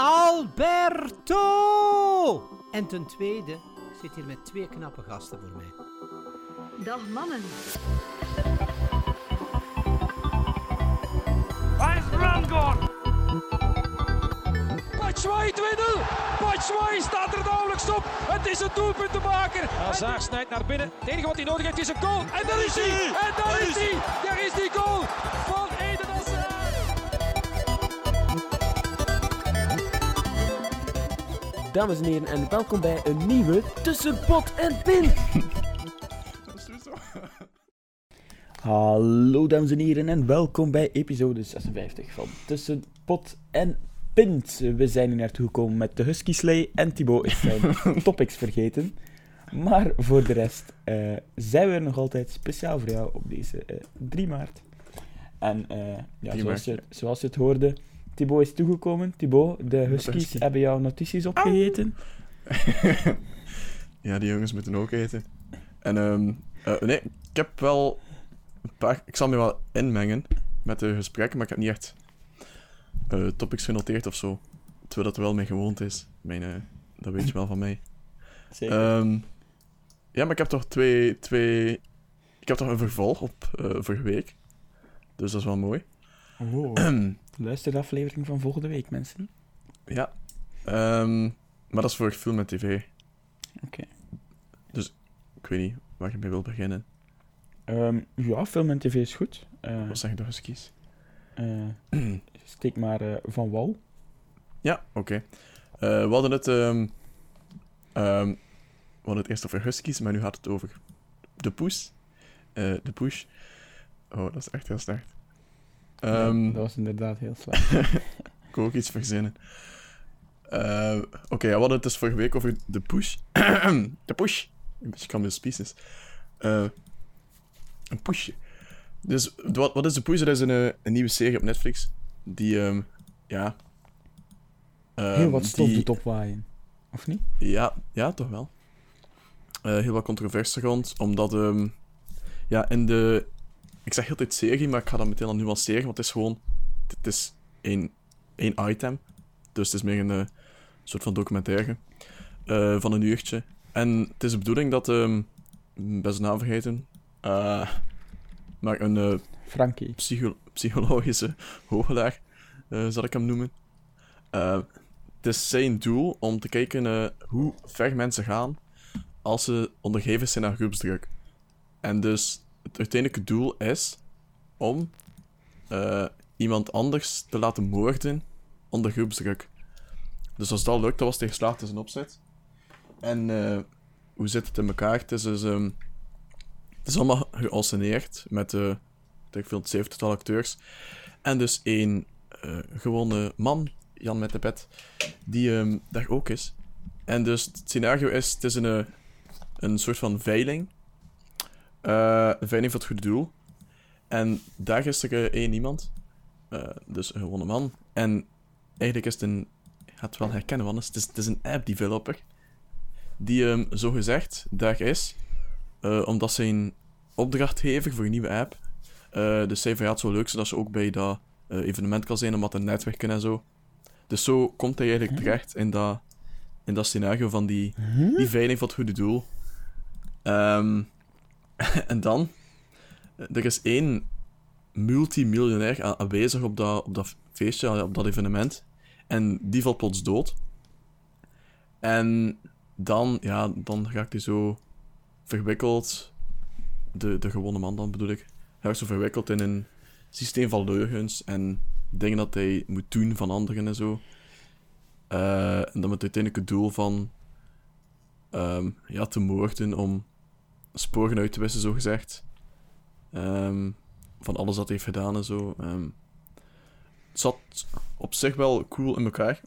Alberto! En ten tweede, ik zit hier met twee knappe gasten voor mij. Dag mannen. Waar is Rangor? Batshuayi 2-0. Batshuayi staat er nauwelijks op. Het is een doelpuntenmaker. Hazard snijdt naar binnen. Het enige wat hij nodig heeft is een goal. En daar is hij. En daar is hij. Daar is die goal van Dames en heren, en welkom bij een nieuwe Tussen Pot en Pint. Hallo dames en heren en welkom bij episode 56 van Tussen Pot en Pint. We zijn hier naartoe gekomen met de Husky Slay en Thibaut is zijn topics vergeten. Maar voor de rest eh, zijn we er nog altijd speciaal voor jou op deze eh, 3 maart. En eh, ja, 3 zoals, maart, je, zoals je het hoorde, Thibaut is toegekomen. Thibaut, de Huskies Husky. hebben jouw notities opgegeten. ja, die jongens moeten ook eten. En ehm eh, nee, ik heb wel een paar... Ik zal me wel inmengen met de gesprekken, maar ik heb niet echt eh, topics genoteerd of zo. Terwijl dat wel mijn gewoonte is. Mijn, eh, dat weet je wel van mij. Zeker. Ehm, ja, maar ik heb toch twee... twee ik heb toch een vervolg op eh, vorige week. Dus dat is wel mooi. Oh. Luister de aflevering van volgende week, mensen. ja. Ehm, maar dat is voor film en tv. Oké. Dus ik weet niet waar je mee wil beginnen. Ehm, ja, film en tv is goed. Eh, Wat zeg je de Huskies? eh, steek maar eh, van wal. Ja, oké. We hadden het... ehm, we hadden het eerst over Huskies, maar nu gaat het over de poes. De push. Oh, dat is echt heel slecht. Ehm, dat was inderdaad heel slecht. Ik ook iets verzinnen. Eh, Oké, ja, we hadden het dus vorige week over de push. de push. Een beetje kan species. Eh een push. Dus wat, wat is de push? Dat is een, eh, een nieuwe serie op Netflix. Die, ehm, ja... heel ehm, wat stof die- doet opwaaien. Of niet? ja, ja, toch wel. Eh, heel wat controverse rond, omdat... ja, in de... Ik zeg heel tijd serie, maar ik ga dat meteen al nuanceren, want het is gewoon... Het is één, één item. Dus het is meer een eh, soort van documentaire eh, van een uurtje. En het is de bedoeling dat... ehm best naam vergeten. eh, maar een Frankie. psycho- psychologische hoogleraar, eh, zal ik hem noemen. Het is zijn doel om te kijken hoe ver mensen gaan als ze ondergeven zijn aan groepsdruk. En dus het uiteindelijke doel is om eh, iemand anders te laten moorden onder groepsdruk. Dus als dat lukt, dat was tegen geslaagd in zijn opzet. En eh, hoe zit het in elkaar? Het is dus... ehm, is allemaal geanceneerd met... eh ik veel, het zeventigtal acteurs. En dus eh, gewone man, Jan met de pet, die ehm, daar ook is. En dus het scenario is, het is een, een soort van veiling. Eh, een veiling voor het goede doel. En daar is er eh, één iemand. Eh, dus een gewone man. En eigenlijk is het een... Je gaat het wel herkennen, want het is, het is een app-developer. Die ehm zo gezegd daar is. eh, omdat zijn opdrachtgever voor een nieuwe app eh dus zij verraadt zo leuk zodat ze ook bij dat eh, evenement kan zijn om wat te netwerken en zo. Dus zo komt hij eigenlijk terecht in dat, in dat scenario van die, die veiling voor het goede doel. Ehm, en dan, er is één multimiljonair aanwezig op dat, op dat feestje, op dat evenement. En die valt plots dood. En dan, ja, dan raakt hij zo verwikkeld. De, de gewone man dan bedoel ik is zo verwikkeld in een systeem van leugens en dingen dat hij moet doen van anderen en zo. Eh, en dan met het uiteindelijke doel van ehm, ja, te moorden om sporen uit te wissen, zo gezegd. Ehm, van alles dat hij heeft gedaan en zo. Ehm, het zat op zich wel cool in elkaar.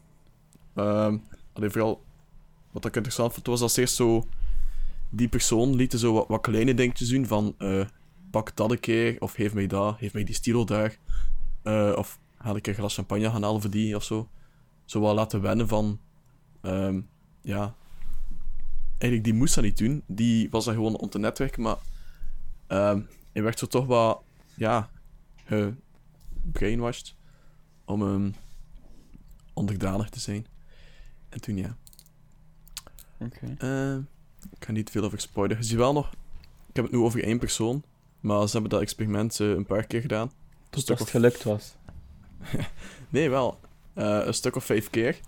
Ehm alleen vooral wat ik interessant vond, was dat eerst zo die persoon liet zo wat, kleine dingetjes doen van eh, pak dat een keer, of geef mij dat, geef mij die stilo daar. Eh, of ga ik een glas champagne gaan halen die, of zo. Zo wat laten wennen van... ja... Eigenlijk, die moest dat niet doen. Die was daar gewoon om te netwerken, maar... ehm hij werd zo toch wat... Ja... gebrainwashed. Om, ehm, onderdanig te zijn. En toen ja. Oké. Eh, ik ga niet veel over spoilen. Je ziet wel nog... Ik heb het nu over één persoon. Maar ze hebben dat experiment eh, een paar keer gedaan. Tot het of... gelukt was. Nee, wel. Eh, een stuk of vijf keer.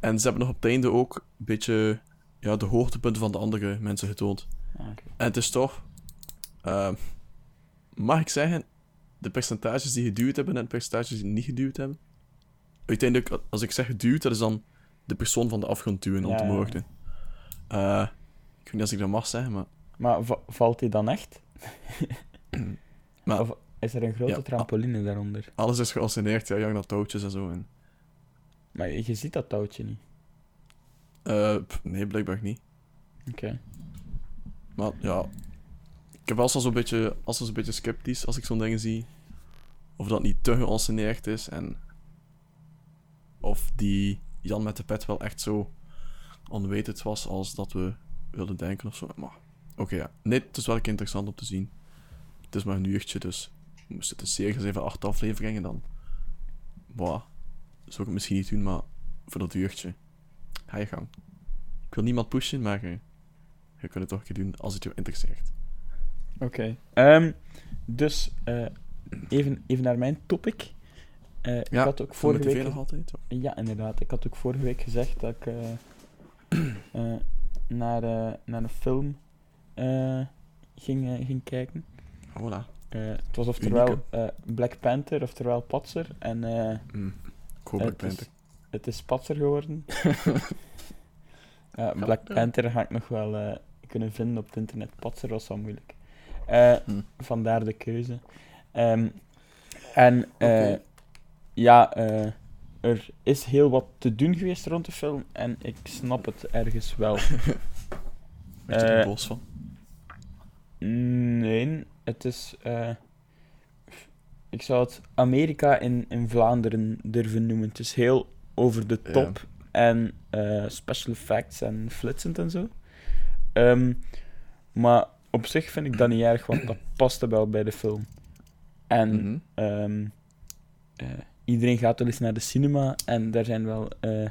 En ze hebben nog op het einde ook een beetje ja, de hoogtepunten van de andere mensen getoond. Ah. En het is toch... eh, mag ik zeggen, de percentages die geduwd hebben en de percentages die niet geduwd hebben. Uiteindelijk, als ik zeg geduwd, dat is dan de persoon van de afgrond duwen om te ja. moorden. Eh, ik weet niet als ik dat mag zeggen, maar... Maar va- valt hij dan echt? Maar- Of is er een grote Ja, trampoline daaronder? Alles is geanceneerd, ja, jank naar touwtjes en zo. En, Maar je ziet dat touwtje niet. Eh, pff, nee, blijkbaar niet. Oké. Maar ja, ik heb wel zo'n beetje, als een beetje sceptisch als ik zo'n dingen zie. Of dat niet te geanceneerd is en of die Jan met de pet wel echt zo onwetend was als dat we wilden denken of zo. Maar oké, ja. Nee, het is wel interessant om te zien. Het is maar een uurtje, dus moest het een serie zijn van acht afleveringen dan. Boah, zou ik het misschien niet doen, maar voor dat uurtje. Ga je gang. Ik wil niemand pushen, maar eh, je kunt het toch een keer doen als het je interesseert. Oké. Ehm, dus, eh, even, even naar mijn topic. Eh, ik had ook vorige week... nog altijd. Ja, inderdaad. Ik had ook vorige week gezegd dat ik naar, naar een film ging, ging kijken. Voilà. Eh, het was oftewel eh, Black Panther, oftewel Patser. En eh, Mm. Ik hoop dat ik het, ben. is, Patser geworden. ja, Black. Panther ga ik nog wel eh, kunnen vinden op het internet. Patser was wel moeilijk. Eh, Hm. Vandaar de keuze. Ehm, en eh, ja, eh, er is heel wat te doen geweest rond de film. En ik snap het ergens wel. Werd je er boos van? Nee, het is. eh, ik zou het Amerika in, in Vlaanderen durven noemen. Het is heel over de Ja. top en eh, special effects en flitsend en zo. Ehm, maar op zich vind ik dat niet erg, want dat paste wel bij de film. En Mhm. Ehm, eh, iedereen gaat wel eens naar de cinema en daar zijn wel eh,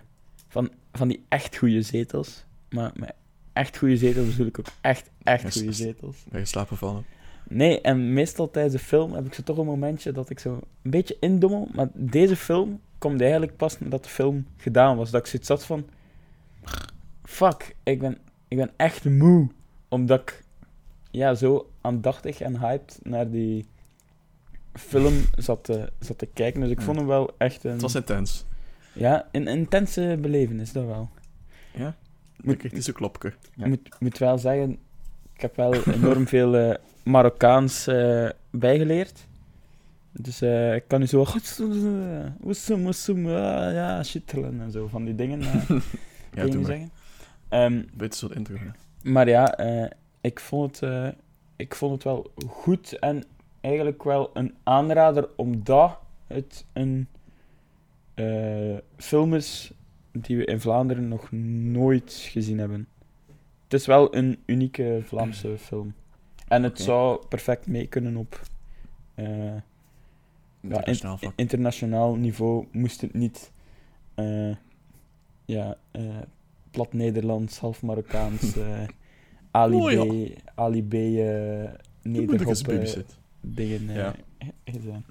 van, van die echt goede zetels. Maar met echt goede zetels bedoel ik ook echt, echt goede zetels. Ben je slapen vallen? Nee, en meestal tijdens de film heb ik zo toch een momentje dat ik zo een beetje indommel. Maar deze film komt eigenlijk pas nadat de film gedaan was. Dat ik zoiets had van... Fuck, ik ben, ik ben echt moe. Omdat ik ja, zo aandachtig en hyped naar die film zat te, zat te kijken. Dus ik vond hem wel echt een... Het was intens. Ja, een intense belevenis, dat wel. Ja? Moet-. Het is een klopje. Ik moet, moet wel zeggen, ik heb wel enorm veel eh, Marokkaans eh, bijgeleerd. Dus eh, ik kan nu zo goed woesum, woesum, ah, ja, shittelen en zo van die dingen eh, Ja, kun je maar. zeggen. Ehm, Beetje zo'n intro. hè. maar ja, eh, ik, vond het, eh, ik vond het wel goed en eigenlijk wel een aanrader omdat het een eh, film is die we in Vlaanderen nog nooit gezien hebben. Het is wel een unieke Vlaamse film. En het zou perfect mee kunnen op eh, Internationaal niveau. Moest het niet eh, ja, eh, plat Nederlands, half Marokkaans, eh Ali Oh, ja. B, Ali B, Moeilijk Nederhop is babysit. dingen Ja. ge- gedaan.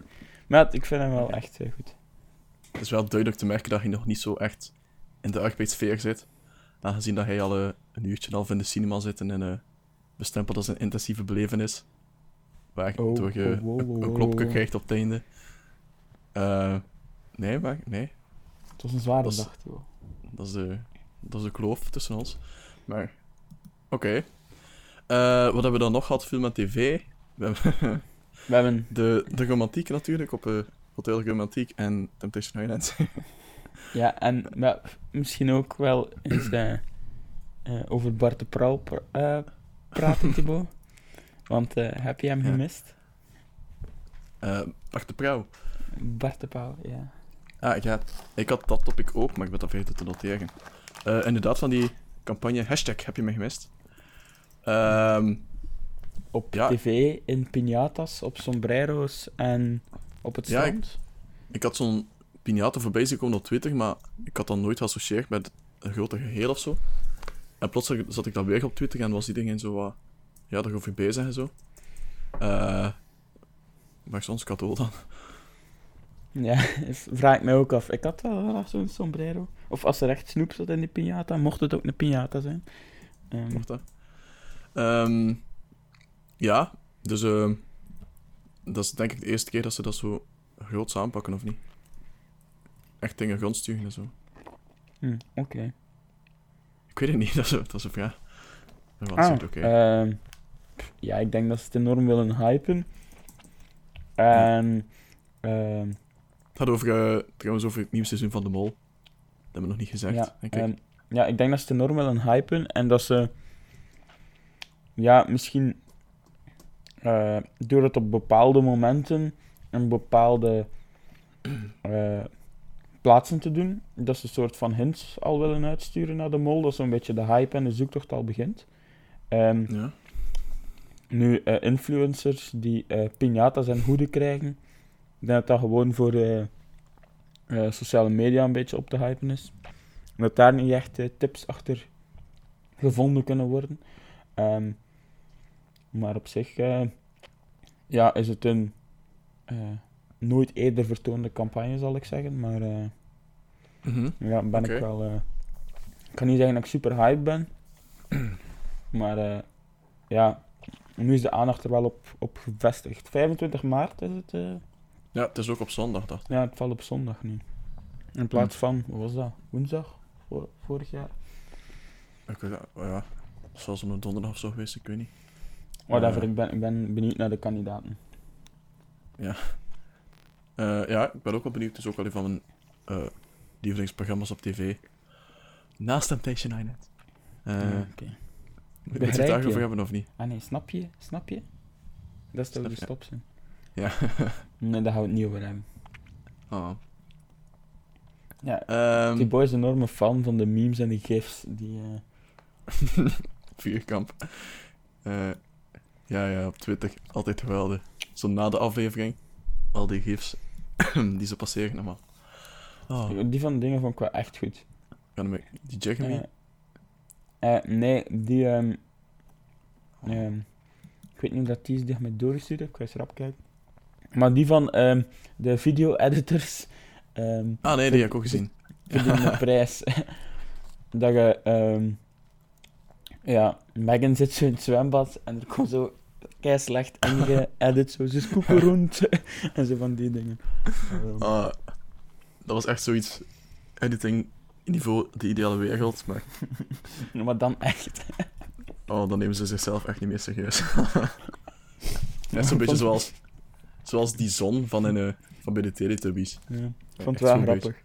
Maar ja, ik vind hem wel Oké. echt goed. Het is wel duidelijk te merken dat je nog niet zo echt in de arbeidssfeer zit. Aangezien dat hij al een uurtje en een half in de cinema zit en bestempeld als een intensieve belevenis. Waardoor Oh, je oh, oh, oh, een oh, klopje oh. krijgt op het einde. Eh, nee, maar nee. Het was een zware Dat is- dag, joh. Dat is de, dat is de kloof tussen ons. Maar, oké. Eh, wat hebben we dan nog gehad? Film en tv. We hebben We hebben... de, de romantiek natuurlijk, op eh, Hotel Romantiek en Temptation Island. Ja, en ja, misschien ook wel eens over Bart de pra- eh, praten, Thibaut. Want heb je hem gemist? Bart de Pauw. Bart de Pauw, ja. Ah, ja. Ik had dat topic ook, maar ik ben dat vergeten te noteren. Eh, inderdaad, van die campagne hashtag heb je me gemist. Ehm, Op Ja. tv, in piñatas, op sombrero's en op het Ja, strand. ik had zo'n Piñata voorbij zien komen op Twitter, maar ik had dat nooit geassocieerd met een grote geheel of zo. En plotseling zat ik dan weer op Twitter en was die dingen zo wat... Ja, daarover bezig en zo. Eh... maar soms cadeau dan. Ja, vraag ik mij ook af. Ik had wel graag zo'n sombrero. Of als er echt snoep zat in die piñata, mocht het ook een piñata zijn. Ehm, Mocht dat? Ehm, ja, dus ehm, dat is denk ik de eerste keer dat ze dat zo groot aanpakken, of niet? Echt dingen grondsturen en zo. hm, Oké. Ik weet het niet, dat is, dat is een vraag. Maar wat Ah, ehm, ja, ik denk dat ze het enorm willen hypen. En... ehm, Het gaat over, eh, trouwens over het nieuwe seizoen van De Mol. Dat hebben we nog niet gezegd, ja, denk ik. ehm, ja, ik denk dat ze het enorm willen hypen. En dat ze... Ja, misschien... eh, door het op bepaalde momenten en bepaalde eh, plaatsen te doen, dat ze een soort van hints al willen uitsturen naar de mol, dat zo'n beetje de hype en de zoektocht al begint. Ehm, Ja. Nu, influencers die eh piñatas en hoeden krijgen, ik denk dat dat gewoon voor eh, eh, sociale media een beetje op te hypen is. Dat daar niet echt eh, tips achter gevonden kunnen worden. Ehm, maar op zich ja, is het een nooit eerder vertoonde campagne, zal ik zeggen. Maar eh, Mhm. ja, ben ik wel. ik kan niet zeggen dat ik super hyped ben. maar ja, nu is de aandacht er wel op, op gevestigd. 25 maart is het. Ja, het is ook op zondag, dacht ik. ja, het valt op zondag nu. In plaats van, wat was dat? Woensdag? Vor- vorig jaar? Ik weet dat, oh ja. Zoals een donderdag of zo geweest, ik weet niet. Whatever, Eh. ik, ben, ik ben benieuwd naar de kandidaten. Eh, ja, ik ben ook wel benieuwd. Het is ook wel een van mijn eh lievelingsprogramma's op tv. Naast Temptation Island. Eh Ja, oké. Moet je het begrijp daarover hebben of niet? Ah nee, snap je? Snap je? Dat is toch Snap de je. stop zijn? Ja. Nee, daar gaan we het niet over hebben. Oh. Ja, Ehm, die boy is een enorme fan van de memes en de gifs. Die, eh, Vierkamp. Eh, ja, ja, op Twitter. Altijd geweldig. Zo na de aflevering. Al die gifs die ze passeren allemaal. Oh, Die van de dingen vond ik wel echt goed. hem- die Jeremy. Eh, eh, nee, die... ehm, ehm, ik weet niet of dat die is die met doorgestuurd. Ik ga eens rap kijken. Maar die van ehm, de video-editors... ehm ah, nee, die heb ik ook gezien. verdienen de prijs. dat je... ehm, ja, Megan zit zo in het zwembad en er komt zo kei slecht ingeëdit, zo ze koeken rond en zo van die dingen. Ehm, Ah, dat was echt zoiets. Editing niveau de ideale wereld. Maar Maar dan echt. oh, dan nemen ze zichzelf echt niet meer serieus. Net zo'n beetje zoals, zoals die zon van, een, eh, van bij de Teletubbies. Ja, ik vond het wel grappig.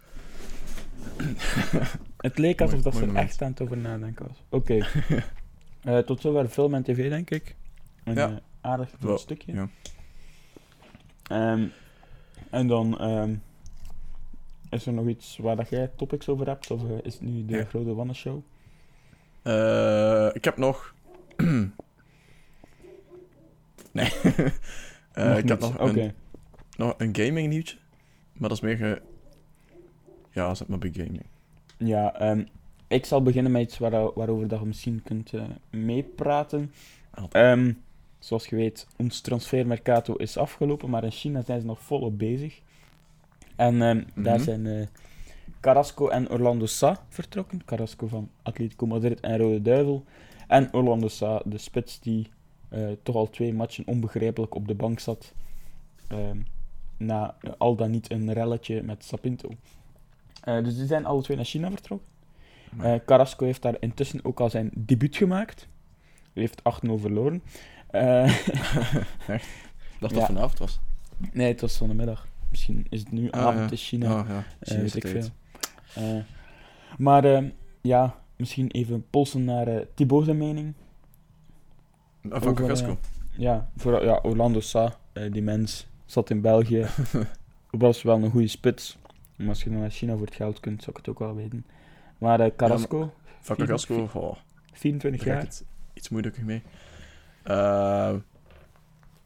het leek alsof dat ze er echt aan het over nadenken was. Oké. Eh, tot zover film en tv, denk ik. Een Ja. eh, aardig Wel, stukje. ja. Ehm, en dan ehm, is er nog iets waar dat jij topics over hebt? Of is het nu de Ja. grote wannenshow? Eh, ik heb nog. nee. Eh, ik heb nog een, nog een gaming nieuwtje. Maar dat is meer. ge- Ja, zet maar bij gaming. Ja, ehm, ik zal beginnen met iets waar, waarover dat je misschien kunt eh, meepraten. Altijd. Ehm, zoals je weet, ons transfermercato is afgelopen, maar in China zijn ze nog volop bezig. En ehm, daar Mhm. zijn eh, Carrasco en Orlando Sa vertrokken. Carrasco van Atletico Madrid en Rode Duivel. En Orlando Sa, de spits die toch al twee matchen onbegrijpelijk op de bank zat. ehm, na eh, al dan niet een relletje met Sapinto. Eh, dus die zijn alle twee naar China vertrokken. Eh, Carrasco heeft daar intussen ook al zijn debuut gemaakt. Hij heeft 8-0 verloren. Eh, dacht dat ja. vanavond was. nee, het was zondagmiddag. Misschien is het nu Ah, avond ja. in China. Ah, ja. eh, ik veel. Eh, maar eh, ja, misschien even polsen naar eh Thibaut zijn mening. Van eh, Ja, voor, ja Orlando Sa, eh, die mens, zat in België. was wel een goede spits. Maar als je dan naar China voor het geld kunt, zou ik het ook wel weten. Maar eh, Carrasco, Van Carrasco, oh, 24 daar ga ik jaar. het iets moeilijker mee.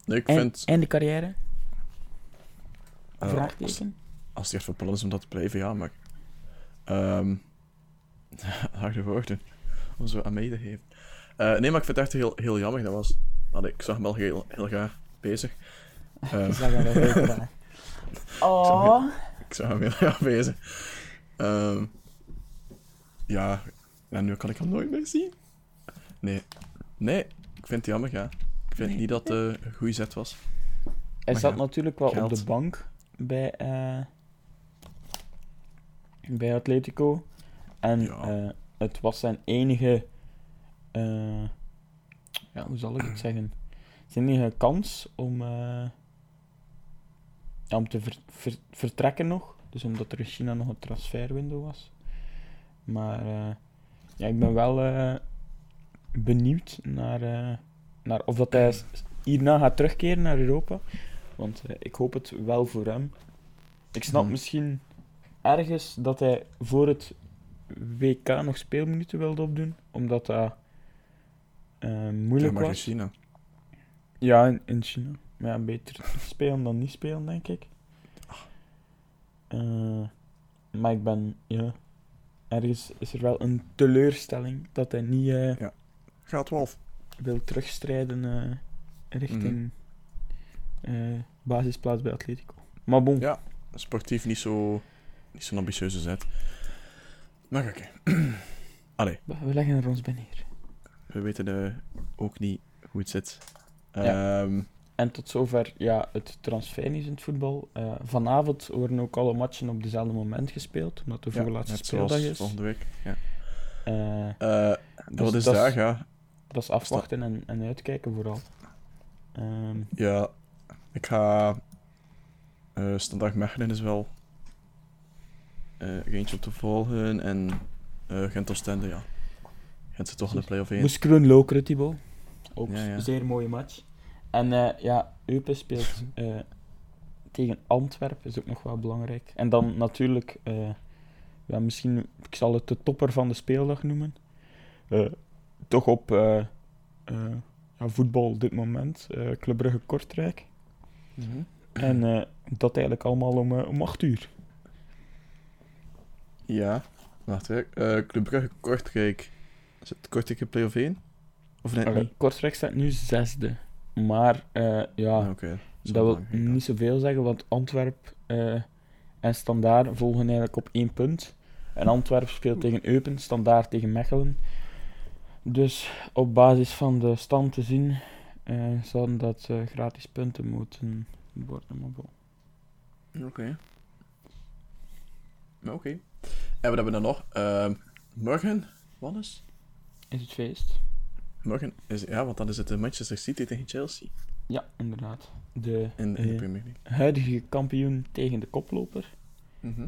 Nee, ik En, vind... en de carrière? Vraagteken? als het echt voor plan is om dat te blijven, ja, maar... ehm harde woorden om zo aan mee te geven. Eh, nee, maar ik vind het echt heel, heel jammer. Dat was, dat ik zag hem wel heel, heel graag bezig. Eh, Ik zag hem wel heel graag. Oh. ik zag hem heel graag bezig. Ehm, ja, en nu kan ik hem nooit meer zien. Nee, nee, ik vind het jammer, ja. Ik vind Nee. niet dat het een goede zet was. Hij Maar zat ja, natuurlijk wel op de bank bij, eh, bij Atletico. En Ja. eh, het was zijn enige. Eh, ja, hoe zal ik het zeggen? Zijn enige kans om, eh, ja, om te ver- ver- vertrekken nog. Dus omdat er in China nog een transferwindow was. Maar eh, ja, ik ben wel benieuwd naar, naar of dat hij hierna gaat terugkeren naar Europa. Want ik hoop het wel voor hem. Ik snap Mhm. misschien ergens dat hij voor het WK nog speelminuten wilde opdoen, omdat dat Ja, moeilijk maar in. China. Ja, in, in China. Maar ja, beter spelen dan niet spelen, denk ik. Eh, maar ik ben, ja, ergens is er wel een teleurstelling dat hij niet eh, Gaat Wolf. wil terugstrijden richting eh, basisplaats bij Atletico. Maar bon, Ja. Sportief niet zo, niet zo'n ambitieuze zet. Maar oké. Allee, we we leggen er ons bij neer. We weten ook niet hoe het zit. Ja. Ehm, En tot zover ja, het transfernieuws in het voetbal. Eh, vanavond worden ook alle matchen op dezelfde moment gespeeld, omdat de ja, voorlaatste net speeldag is. volgende week. Ja. Dus is dat is- daar, ja? dat is afwachten en, en uitkijken vooral. Ehm, Ja, ik ga... eh Standaard Mechelen is wel... eh eentje om te volgen. En eh Gent Oostende, ja. Gent zit toch in de play-off 1. Moest Kroen Lokeren, Thibaut. Ook Ja, ja. een zeer mooie match. En eh, ja, Eupen speelt eh, tegen Antwerpen, is ook nog wel belangrijk. En dan natuurlijk, eh, ja, misschien, ik zal het de topper van de speeldag noemen. Eh, toch op eh, eh, ja, voetbal op dit moment, eh Club Brugge Kortrijk. Mhm. En eh, dat eigenlijk allemaal om, om 8 uur. Ja, wacht weer. Eh Club Brugge Kortrijk. Is het Kortrijk play-off 1? Of net Allee, niet? Kortrijk staat nu zesde. Maar eh, ja, Ah, Dat wil ja. niet zoveel zeggen, want Antwerp eh, en Standaard volgen eigenlijk op één punt. En Antwerp speelt tegen Eupen, Standaard tegen Mechelen. Dus op basis van de stand te zien, eh, zouden dat gratis punten moeten worden. Oké. Oké. En wat hebben we dan nog? Morgen, wat is? Het feest? Morgen is ja, want dan is het eh, Manchester City tegen Chelsea Ja, inderdaad. De in, in de eh, Premier League. huidige kampioen tegen de koploper. Mhm.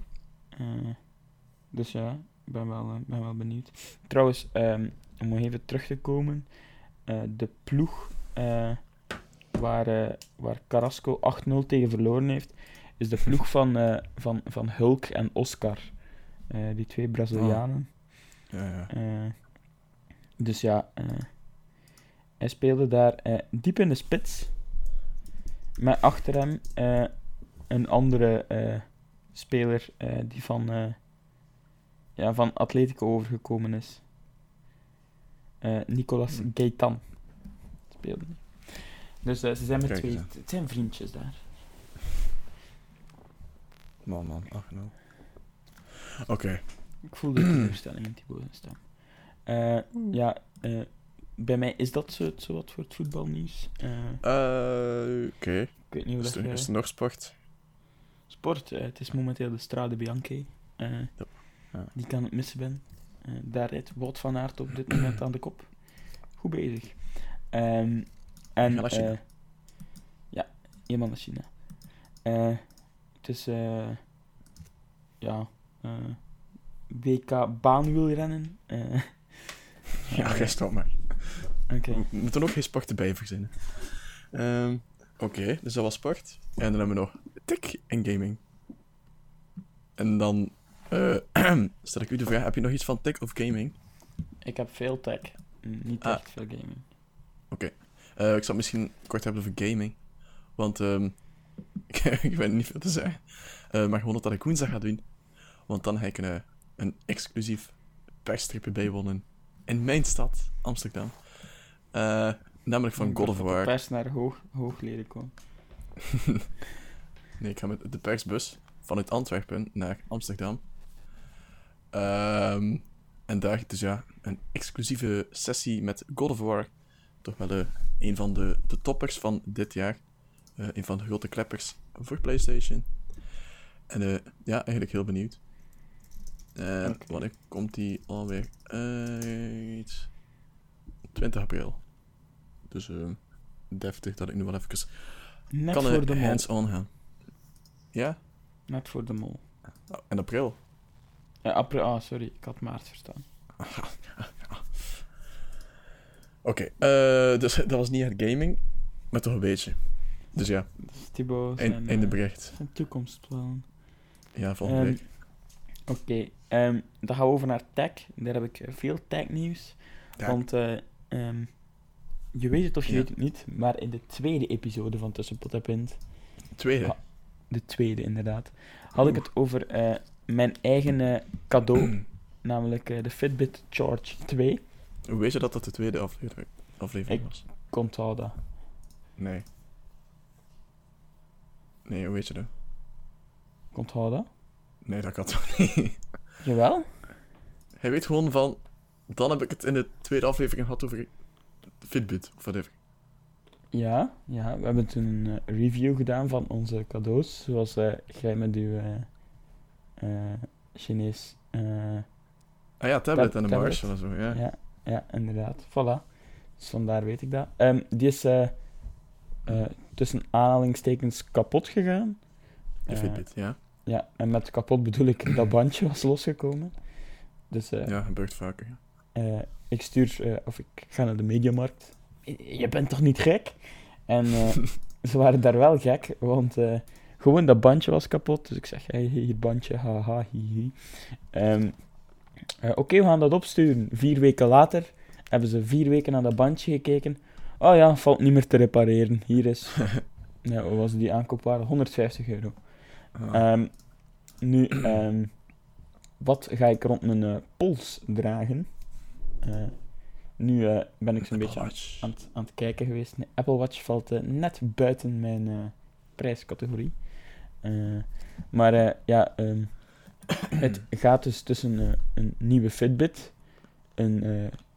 Eh, dus ja, ik ben wel, eh, ben wel benieuwd. Trouwens, ehm, om nog even terug te komen. eh, de ploeg eh, waar, waar Carrasco 8-0 tegen verloren heeft, is de ploeg van, eh, van, van Hulk en Oscar. Eh, die twee Brazilianen. Ja, ja. Dus ja, eh, hij speelde daar eh, diep in de spits. Met achter hem eh, een andere speler die van, ja, van Atletico overgekomen is. Nicolas Hm. Gaetan speelde die. Dus ze zijn met twee. Het zijn vriendjes daar. Man, man, ach no. Oké. Ik voel de teleurstelling in Thibaut zijn Eh, ja, eh, bij mij is dat zo, zo wat voor het voetbalnieuws. Eh, Eh, Oké. ik weet niet hoe Is, dat er- is er nog sport? Sport, het is momenteel de Strade Bianchi. eh, Ja. Die ik aan het missen ben. Daar rijdt Wout van Aert op dit moment aan de kop. Goed bezig. Ehm, en, China. ja, helemaal naar China. Eh, het is, eh, ja, eh, WK baanwielrennen. eh Ja, jij stop maar. Oké. We moeten ook geen sport erbij verzinnen. Ehm, Oké, dus dat was sport. En dan hebben we nog tech en gaming. En dan eh, stel ik u de vraag, heb je nog iets van tech of gaming? Ik heb veel tech, niet Ah. echt veel gaming. Eh, ik zal het misschien kort hebben over gaming. Want ehm, ik ik weet niet veel te zeggen. Eh, maar gewoon dat ik woensdag ga doen. Want dan ga ik een, eh, een exclusief persstripje bijwonen in mijn stad, Amsterdam. Eh, namelijk van God of De War. pers naar hoog, hoog leren komen. Nee, ik ga met de persbus vanuit Antwerpen naar Amsterdam. Ehm, en daar dus ja, een exclusieve sessie met God of War. Toch wel eh, een van de, de toppers van dit jaar. Eh, een van de grote kleppers voor PlayStation. En ja, eigenlijk heel benieuwd. En Oké. wanneer komt die alweer uit? 20 april. Dus eh, deftig dat ik nu wel even Net kan voor de mol. hands-on gaan. Ja? Net voor de mol. Oh, in april. Ja, april. Ah, sorry. Ik had maart verstaan. Oké, eh, dus dat was niet echt gaming, maar toch een beetje. Dus ja, Dus Thibaut in, zijn, in de eh, bericht. zijn toekomstplannen. Ja, volgende Ehm, week. Oké, ehm, dan gaan we over naar tech. Daar heb ik veel tech-nieuws. Want eh, ehm, je weet het of je Ja. weet het niet, maar in de tweede episode van Tussenpot en Pint, tweede. ha- de tweede inderdaad, had ik het over eh, mijn eigen cadeau, namelijk eh, de Fitbit Charge 2. Hoe weet je dat dat de tweede aflevering, aflevering Ik- was? Komt al dat. Nee. Nee, hoe weet je dat? Komt al dat? Nee, dat kan toch niet? Jawel? Hij weet gewoon van... Dan heb ik het in de tweede aflevering gehad over Fitbit, of whatever. Ja, ja, we hebben toen een eh, review gedaan van onze cadeaus, zoals eh, jij met uw eh, Chinees... eh, Ah ja, tablet Tab- en de. Marshall en zo, ja. Ja, ja, inderdaad. Voilà. Dus vandaar weet ik dat. Ehm, die is eh, eh, tussen aanhalingstekens kapot gegaan. De Fitbit, ja. Ja, en met kapot bedoel ik dat bandje was losgekomen. Dus eh, Ja, gebeurt vaker. eh, ik stuur, eh, of ik ga naar de mediamarkt. Je bent toch niet gek? En ze waren daar wel gek, want gewoon dat bandje was kapot. Dus ik zeg, hey, hier bandje, haha, hi, hi. Ehm, eh, Oké, we gaan dat opsturen. Vier weken later hebben ze vier weken naar dat bandje gekeken. Oh ja, valt niet meer te repareren. Hier is, wat was die aankoopwaarde? 150 euro. Ah. Ehm, nu, ehm, wat ga ik rond mijn eh, pols dragen? Eh, nu eh, ben ik zo'n beetje aan, aan, het- aan het kijken geweest. Nee, Apple Watch valt net buiten mijn prijscategorie. Maar ja, ehm, het gaat dus tussen een nieuwe Fitbit, een,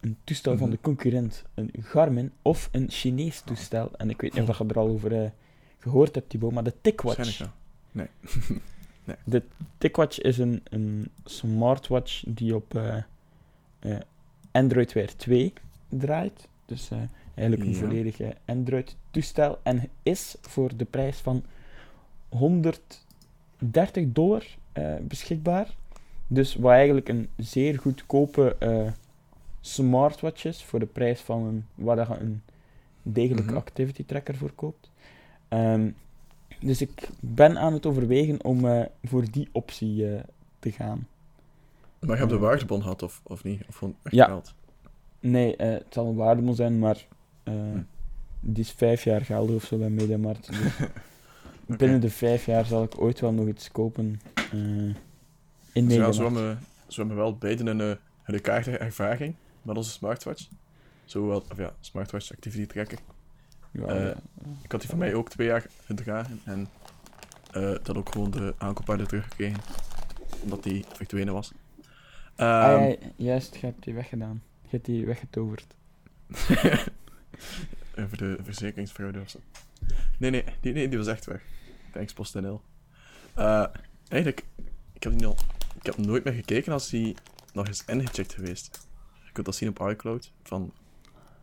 een toestel van Mhm. de concurrent, een Garmin of een Chinees toestel. En ik weet niet of je er al over eh, gehoord hebt, Thibaut, maar de TicWatch. Waarschijnlijk wel. TicWatch is een, een smartwatch die op eh, eh, Android Wear 2 draait. Dus eh, eigenlijk een Ja. volledig Android-toestel. En is voor de prijs van 130 dollar beschikbaar. Dus wat eigenlijk een zeer goedkope smartwatch is voor de prijs van een, waar je een degelijke Mhm. activity tracker voor koopt. Ehm, dus ik ben aan het overwegen om eh, voor die optie eh, te gaan. Maar je hebt de Eh. waardebon gehad, of, of niet? Of gewoon echt Ja. geld? Nee, eh, het zal een waardebon zijn, maar eh, Hm. die is vijf jaar geldig of zo bij Mediamarkt. Dus binnen de vijf jaar zal ik ooit wel nog iets kopen in Dus ja, Mediamarkt. zo hebben, we, zo hebben we wel beiden een uh, gelijkaardige ervaring met onze smartwatch. Zo wel, of ja, smartwatch activity tracker. Ja, eh. Ik had die van mij ook twee jaar gedragen en eh, dat ook gewoon de aankoopwaarde teruggekregen. Omdat die verdwenen was. Ah, Ehm, ja, juist, je hebt die weggedaan. Je hebt die weggetoverd. Over de verzekeringsfraude of zo. Nee, nee, die, nee, die was echt weg. Thanks PostNL. Eh eigenlijk, ik heb, die al, ik heb nooit meer gekeken als die nog eens ingecheckt geweest. Je kunt dat zien op iCloud van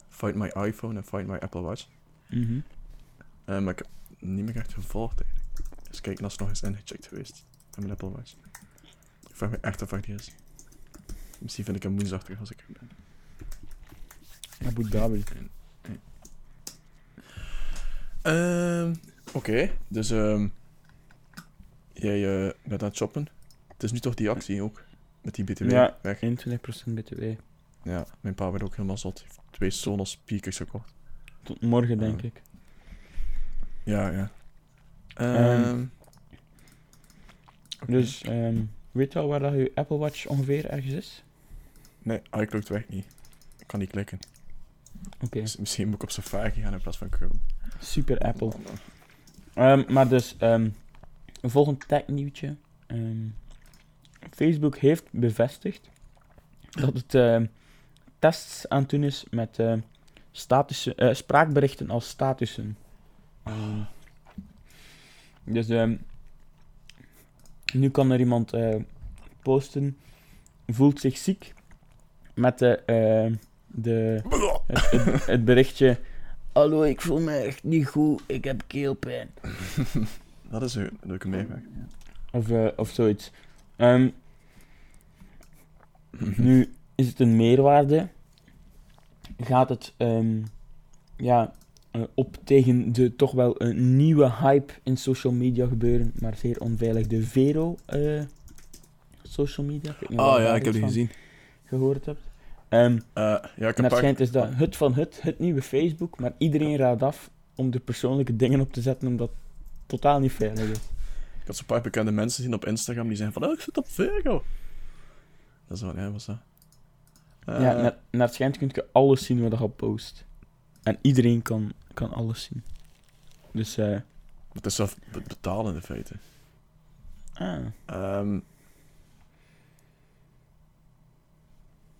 Find My iPhone en Find My Apple Watch. Mhm. Eh, maar ik heb niet meer echt gevolgd eigenlijk. Dus kijken als het nog eens ingecheckt geweest. Met mijn Apple Watch. Ik vraag me echt af waar die is. Misschien vind ik hem woensdag terug als ik er ben. Abu Dhabi. Ehm Oké, dus ehm jij eh, bent aan het shoppen. Het is nu toch die actie ook? Met die BTW Ja. weg. 21% btw. Ja, mijn pa werd ook helemaal zot. Hij heeft twee Sonos speakers gekocht. Tot morgen, denk ik. Ja, ja. Ehm, oké. Dus, ehm, weet je al waar dat je Apple Watch ongeveer ergens is? Nee, iCloud werkt niet. Ik kan niet klikken. Oké, Dus misschien moet ik op Safari gaan in plaats van Chrome. super Apple. Ehm, maar dus, ehm, een volgend technieuwtje. Ehm Facebook heeft bevestigd dat het ehm, tests aan het doen is met ehm, eh, spraakberichten als statussen. Ehm, dus ehm, nu kan er iemand eh, posten, voelt zich ziek, met de, ehm, de, het, het, het berichtje... Hallo, ik voel me echt niet goed, ik heb keelpijn. Dat is een leuke meewerk. Of, eh, of zoiets. Ehm, nu is het een meerwaarde. Gaat het ehm, ja, eh, op tegen de toch wel een nieuwe hype in social media gebeuren, maar zeer onveilig, de Vero eh, social media. Oh ja, ik heb die gezien. gehoord hebt. Eh, ja, ik en paar... waarschijnlijk is dat het van het, het nieuwe Facebook, maar iedereen raadt af om de persoonlijke dingen op te zetten, omdat het totaal niet veilig is. Ik had zo'n paar bekende mensen zien op Instagram die zeggen van, oh, ik zit op Virgo. Dat is wel, ja, wat is dat? Eh, Ja, naar, naar het schijnt kun je alles zien wat je op post. En iedereen kan, kan alles zien. Dus, eh Het is zelf be- betalen in feite. ah, Ehm,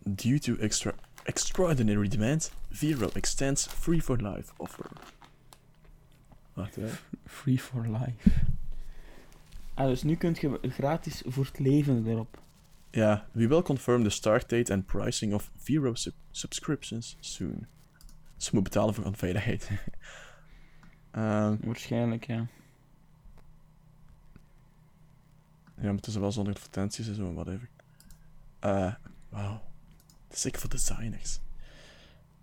due to extra extraordinary demand, Vero extends free for life offer. Wacht hè. free for life. Ah, dus nu kun je gratis voor het leven erop. Ja, we will confirm the start date and pricing of Vero sub- subscriptions soon. Ze moet betalen voor onveiligheid. Ehm, Waarschijnlijk, ja. ja, maar het is wel zonder advertenties en zo, whatever. Eh, wauw. Het is zeker voor designers.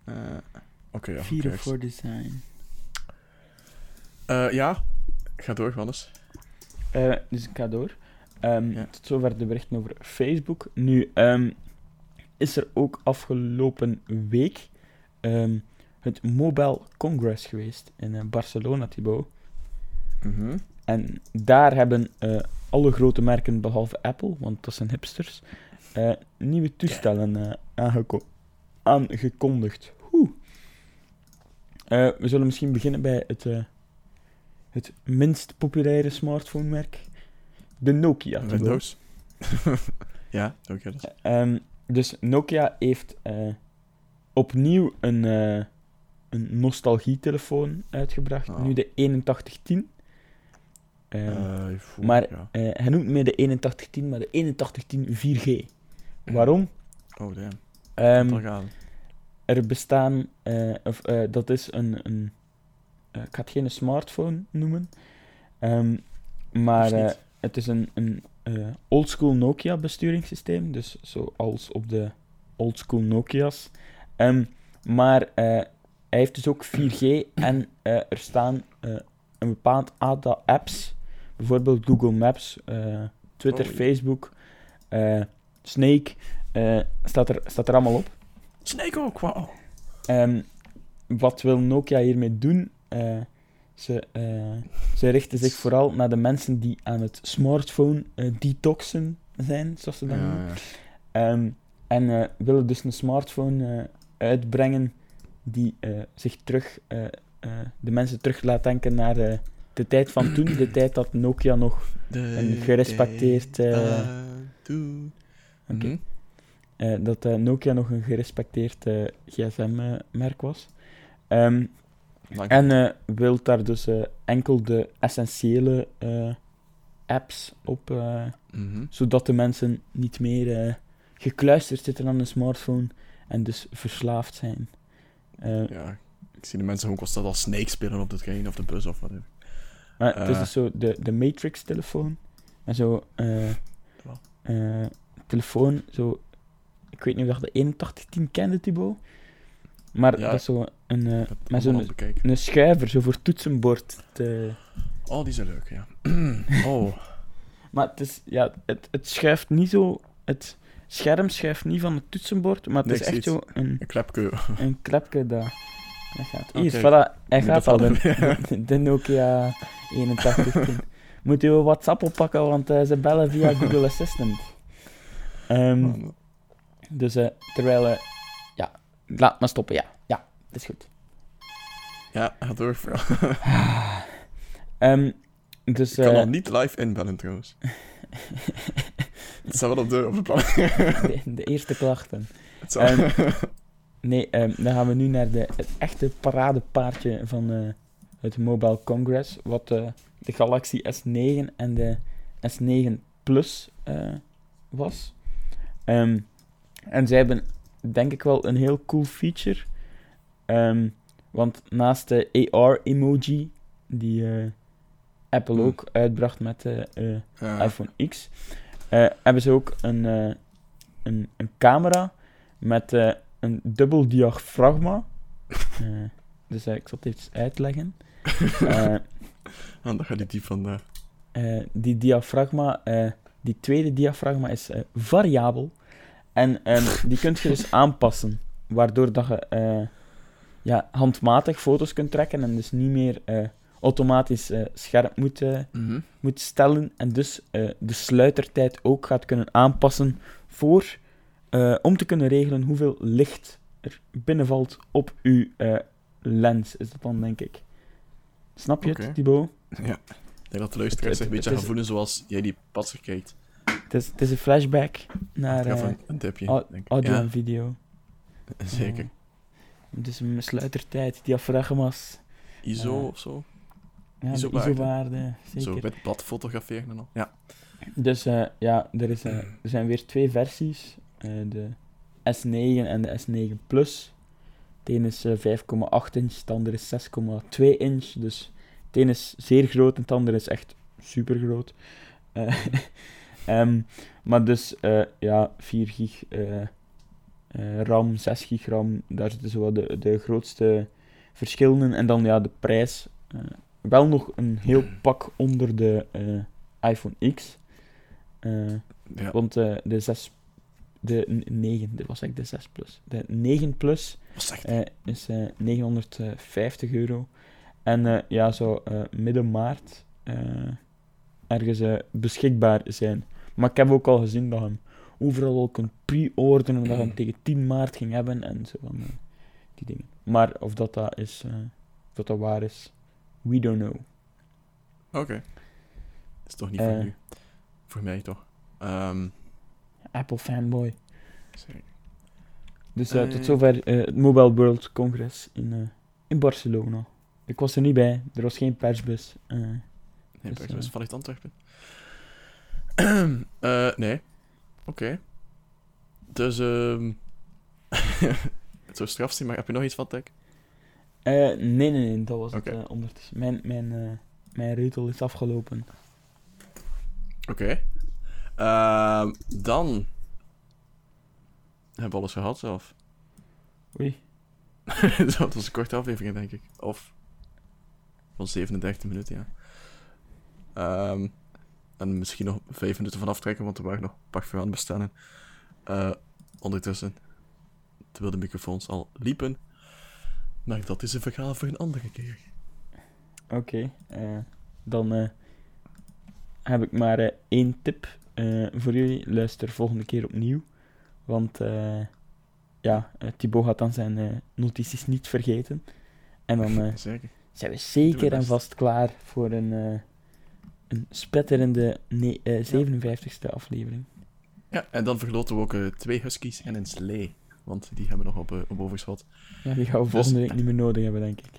Eh, Oké, ja, Vero cares? for design. Eh, ja, ga door, Wannes. Eh, dus ik ga door. Ehm, Ja. Tot zover de berichten over Facebook. Nu ehm, is er ook afgelopen week ehm, het Mobile Congress geweest in eh, Barcelona, Thibaut. Mhm. En daar hebben eh, alle grote merken, behalve Apple, want dat zijn hipsters, eh, nieuwe toestellen aangeko- aangekondigd. We zullen misschien beginnen bij het, het minst populaire smartphone-merk, de Nokia. Windows. ja, dat is- Ehm, dus Nokia heeft eh, opnieuw een, eh een nostalgietelefoon uitgebracht, Ah. nu de 8110. Ehm, Eh, voel- maar- ja. Hij noemt me de 8110, maar de 8110 4G. Waarom? Oh, damn. Gaan. er bestaan, of, dat is een, een ik ga het geen smartphone noemen, maar het is een, een eh, oldschool Nokia besturingssysteem, dus zoals op de oldschool Nokia's. Ehm, maar eh, hij heeft dus ook 4G en eh, er staan een bepaald aantal apps, bijvoorbeeld Google Maps, Twitter, Oh. Facebook, Snake, staat, er, staat er allemaal op. Snake ook, wauw. Ehm, wat wil Nokia hiermee doen? Ze, eh, ze richten zich vooral naar de mensen die aan het smartphone eh, detoxen zijn, zoals ze dat noemen. Ja. Ehm, en eh, willen dus een smartphone uitbrengen die zich terug, de mensen terug laat denken naar de tijd van toen, de tijd dat Nokia nog De Een gerespecteerd. Oké. Mhm. dat Nokia nog een gerespecteerd gsm-merk was. Ehm, Dank En eh wil daar dus eh, enkel de essentiële eh, apps op, Mhm. zodat de mensen niet meer gekluisterd zitten aan een smartphone en dus verslaafd zijn. Ja, ik zie de mensen gewoon constant als Snake spelen op de trein of de bus of whatever. maar het is dus zo de, de Matrix-telefoon. En zo, Wat? eh, telefoon, zo, ik weet niet of je de 8110 kende, Thibaut. Maar Ja. dat is zo een, Het met zo'n een schuiver, zo voor toetsenbord. te- Oh, die zijn leuk, ja. oh, Maar het, is, ja, het, het schuift niet zo. Het scherm schuift niet van het toetsenbord, maar het Nee, is echt zo een, een klepke. een klepje dat. Dat gaat. Hier, voilà. Hij Nu gaat al. De, de Nokia 8110. Moet u WhatsApp oppakken, want eh, ze bellen via Google Assistant. Ehm, dus eh, terwijl... ja, laat maar stoppen, ja. Dat is goed. Ja, ga door. bro. Ehm, dus... Ik kan eh, al niet live inbellen trouwens. Het staat wel op de, op de plan. de, de eerste klachten. Ehm, Nee, ehm, dan gaan we nu naar de, het echte paradepaardje van eh, het Mobile Congress, wat eh, de Galaxy S9 en de S9 Plus was. En zij hebben denk ik wel een heel cool feature. Ehm, want naast de AR-emoji, die eh, Apple Hmm. ook uitbracht met de eh, Ja. iPhone X, eh, hebben ze ook een, eh, een, een camera met eh, een dubbel diafragma. Eh, dus eh, ik zal het even uitleggen. Eh, Ah, dan gaat die diep vandaag. eh, die diafragma, eh, die tweede diafragma is eh, variabel. En ehm, die kun je dus aanpassen, waardoor dat je eh, ja, handmatig foto's kunt trekken en dus niet meer eh, automatisch eh, scherp moet, eh, Mhm. moet stellen en dus eh, de sluitertijd ook gaat kunnen aanpassen voor, eh, om te kunnen regelen hoeveel licht er binnenvalt op uw eh, lens, is dat dan, denk ik. Snap je het, Thibaut? Ja. Ik denk dat de luisteraars zich een beetje gaan voelen zoals jij die patser kijkt. Het is, het is een flashback naar eh, een tipje. ik. audio Ja, en video. zeker. Dus een sluitertijd, diafragma's, ISO eh, of zo. ja, de ISO-waarde. Zo zeker. met plat fotograferen en al. Ja. Dus eh, ja, er, is, eh, er zijn weer twee versies. de S9 en de S9 Plus. De ene is eh, 5,8 inch, de andere is 6,2 inch. Dus de ene is zeer groot en de andere is echt super groot. maar dus, ja, 4 gig eh, RAM, 6 gig RAM, daar zitten zo de, de grootste verschillen in. En dan ja, de prijs. eh, wel nog een heel pak onder de eh, iPhone X. Ja. want de 6, de n- 9, dit was eigenlijk de 6 Plus. De 9 Plus is eh 950 euro. En ja, zou midden maart ergens beschikbaar zijn. Maar ik heb ook al gezien dat hem overal al kunt pre-orderen, dat je hem tegen 10 maart ging hebben en zo van eh, die dingen. Maar of dat, dat is, eh, of dat, dat waar is, we don't know. Oké. Dat is toch niet voor Eh. nu. Voor mij toch. Ehm, Apple fanboy. zeker. Dus tot zover het Mobile World Congress in, in Barcelona. Ik was er niet bij, er was geen persbus. Nee, Dus, is vanuit Antwerpen. Nee. Oké. Dus, ehm het zou straf zijn, maar heb je nog iets van tech? Eh, nee, nee, nee, dat was Oké. het eh, ondertussen. Mijn, mijn, eh, mijn reutel is afgelopen. Oké. Ehm, dan hebben we alles gehad zelf. Oei. Het was een korte aflevering, denk ik. Of van 37 minuten, ja. Ehm, en misschien nog 5 minuten van aftrekken, want er waren nog een paar aan het bestellen. Eh, ondertussen, terwijl de microfoons al liepen. Maar dat is een verhaal voor een andere keer. Oké, eh, dan eh, heb ik maar één tip voor jullie. Luister volgende keer opnieuw. Want ja, Thibaut gaat dan zijn notities niet vergeten. En dan Zeker. zijn we zeker en vast klaar voor een, een spetterende ne- eh, 57ste aflevering. Ja, en dan verloten we ook eh, twee huskies en een slee. Want die hebben we nog op, eh, op overschot. Ja, die gaan we volgende week niet meer nodig hebben, denk ik.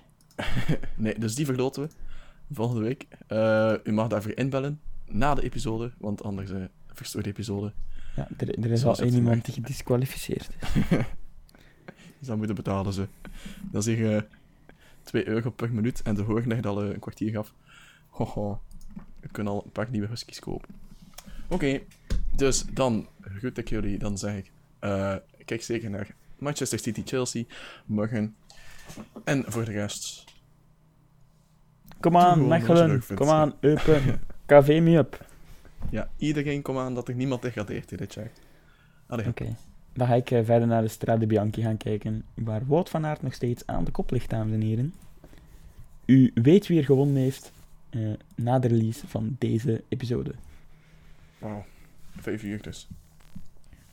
nee, dus die verloten we volgende week. Eh, u mag daarvoor inbellen na de episode, want anders eh verstoort de episode. Ja, er, er is Zoals al één iemand die gedisqualificeerd is. Dus dan moeten betalen ze. Dat is hier eh 2 euro per minuut en de je al een kwartier gaf. Hoho. We kunnen al een paar nieuwe huskies kopen. Oké, dus dan groet ik jullie. Dan zeg ik, eh, kijk zeker naar Manchester City Chelsea morgen. En voor de rest, Kom aan, Mechelen. Kom aan, Eupen. KV me up. ja, iedereen kom aan dat er niemand degradeert in dit jaar. Oké. dan ga ik eh, verder naar de Strade Bianchi gaan kijken, waar Wout van Aert nog steeds aan de kop ligt, dames en heren. U weet wie er gewonnen heeft eh, na de release van deze episode. Wauw. Vijf uur dus.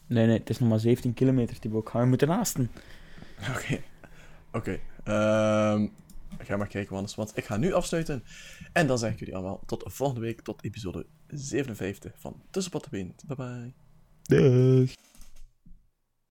Nee, nee, het is nog maar 17 kilometer. Gaan we moeten naasten. Oké. Oké. Ehm, ga maar kijken, anders, want ik ga nu afsluiten. En dan zeg ik jullie allemaal tot volgende week, tot episode 57 van Tussenpot de Been. Bye bye. Dag.